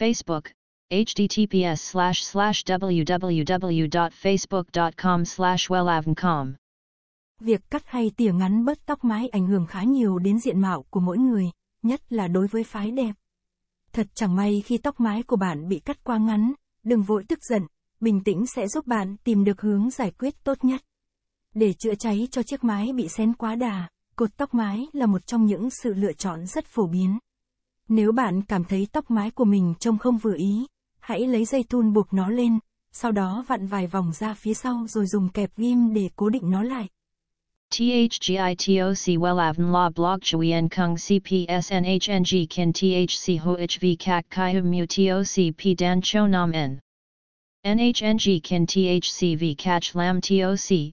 Facebook, https slash slash www.facebook.com slash wellavncom. Việc cắt hay tỉa ngắn bớt tóc mái ảnh hưởng khá nhiều đến diện mạo của mỗi người, nhất là đối với phái đẹp. Thật chẳng may khi tóc mái của bạn bị cắt quá ngắn, đừng vội tức giận, bình tĩnh sẽ giúp bạn tìm được hướng giải quyết tốt nhất. Để chữa cháy cho chiếc mái bị xén quá đà, cột tóc mái là một trong những sự lựa chọn rất phổ biến. Nếu bạn cảm thấy tóc mái của mình trông không vừa ý, hãy lấy dây thun buộc nó lên, sau đó vặn vài vòng ra phía sau rồi dùng kẹp ghim để cố định nó lại. THGITOC WELAVN La Blog Chuyen Kung CPSNHNG Kin THC HOHV CAC CHI Hum Mu TOC P Dan Cho Nam N NHNG Kin THC V CACH Lam TOC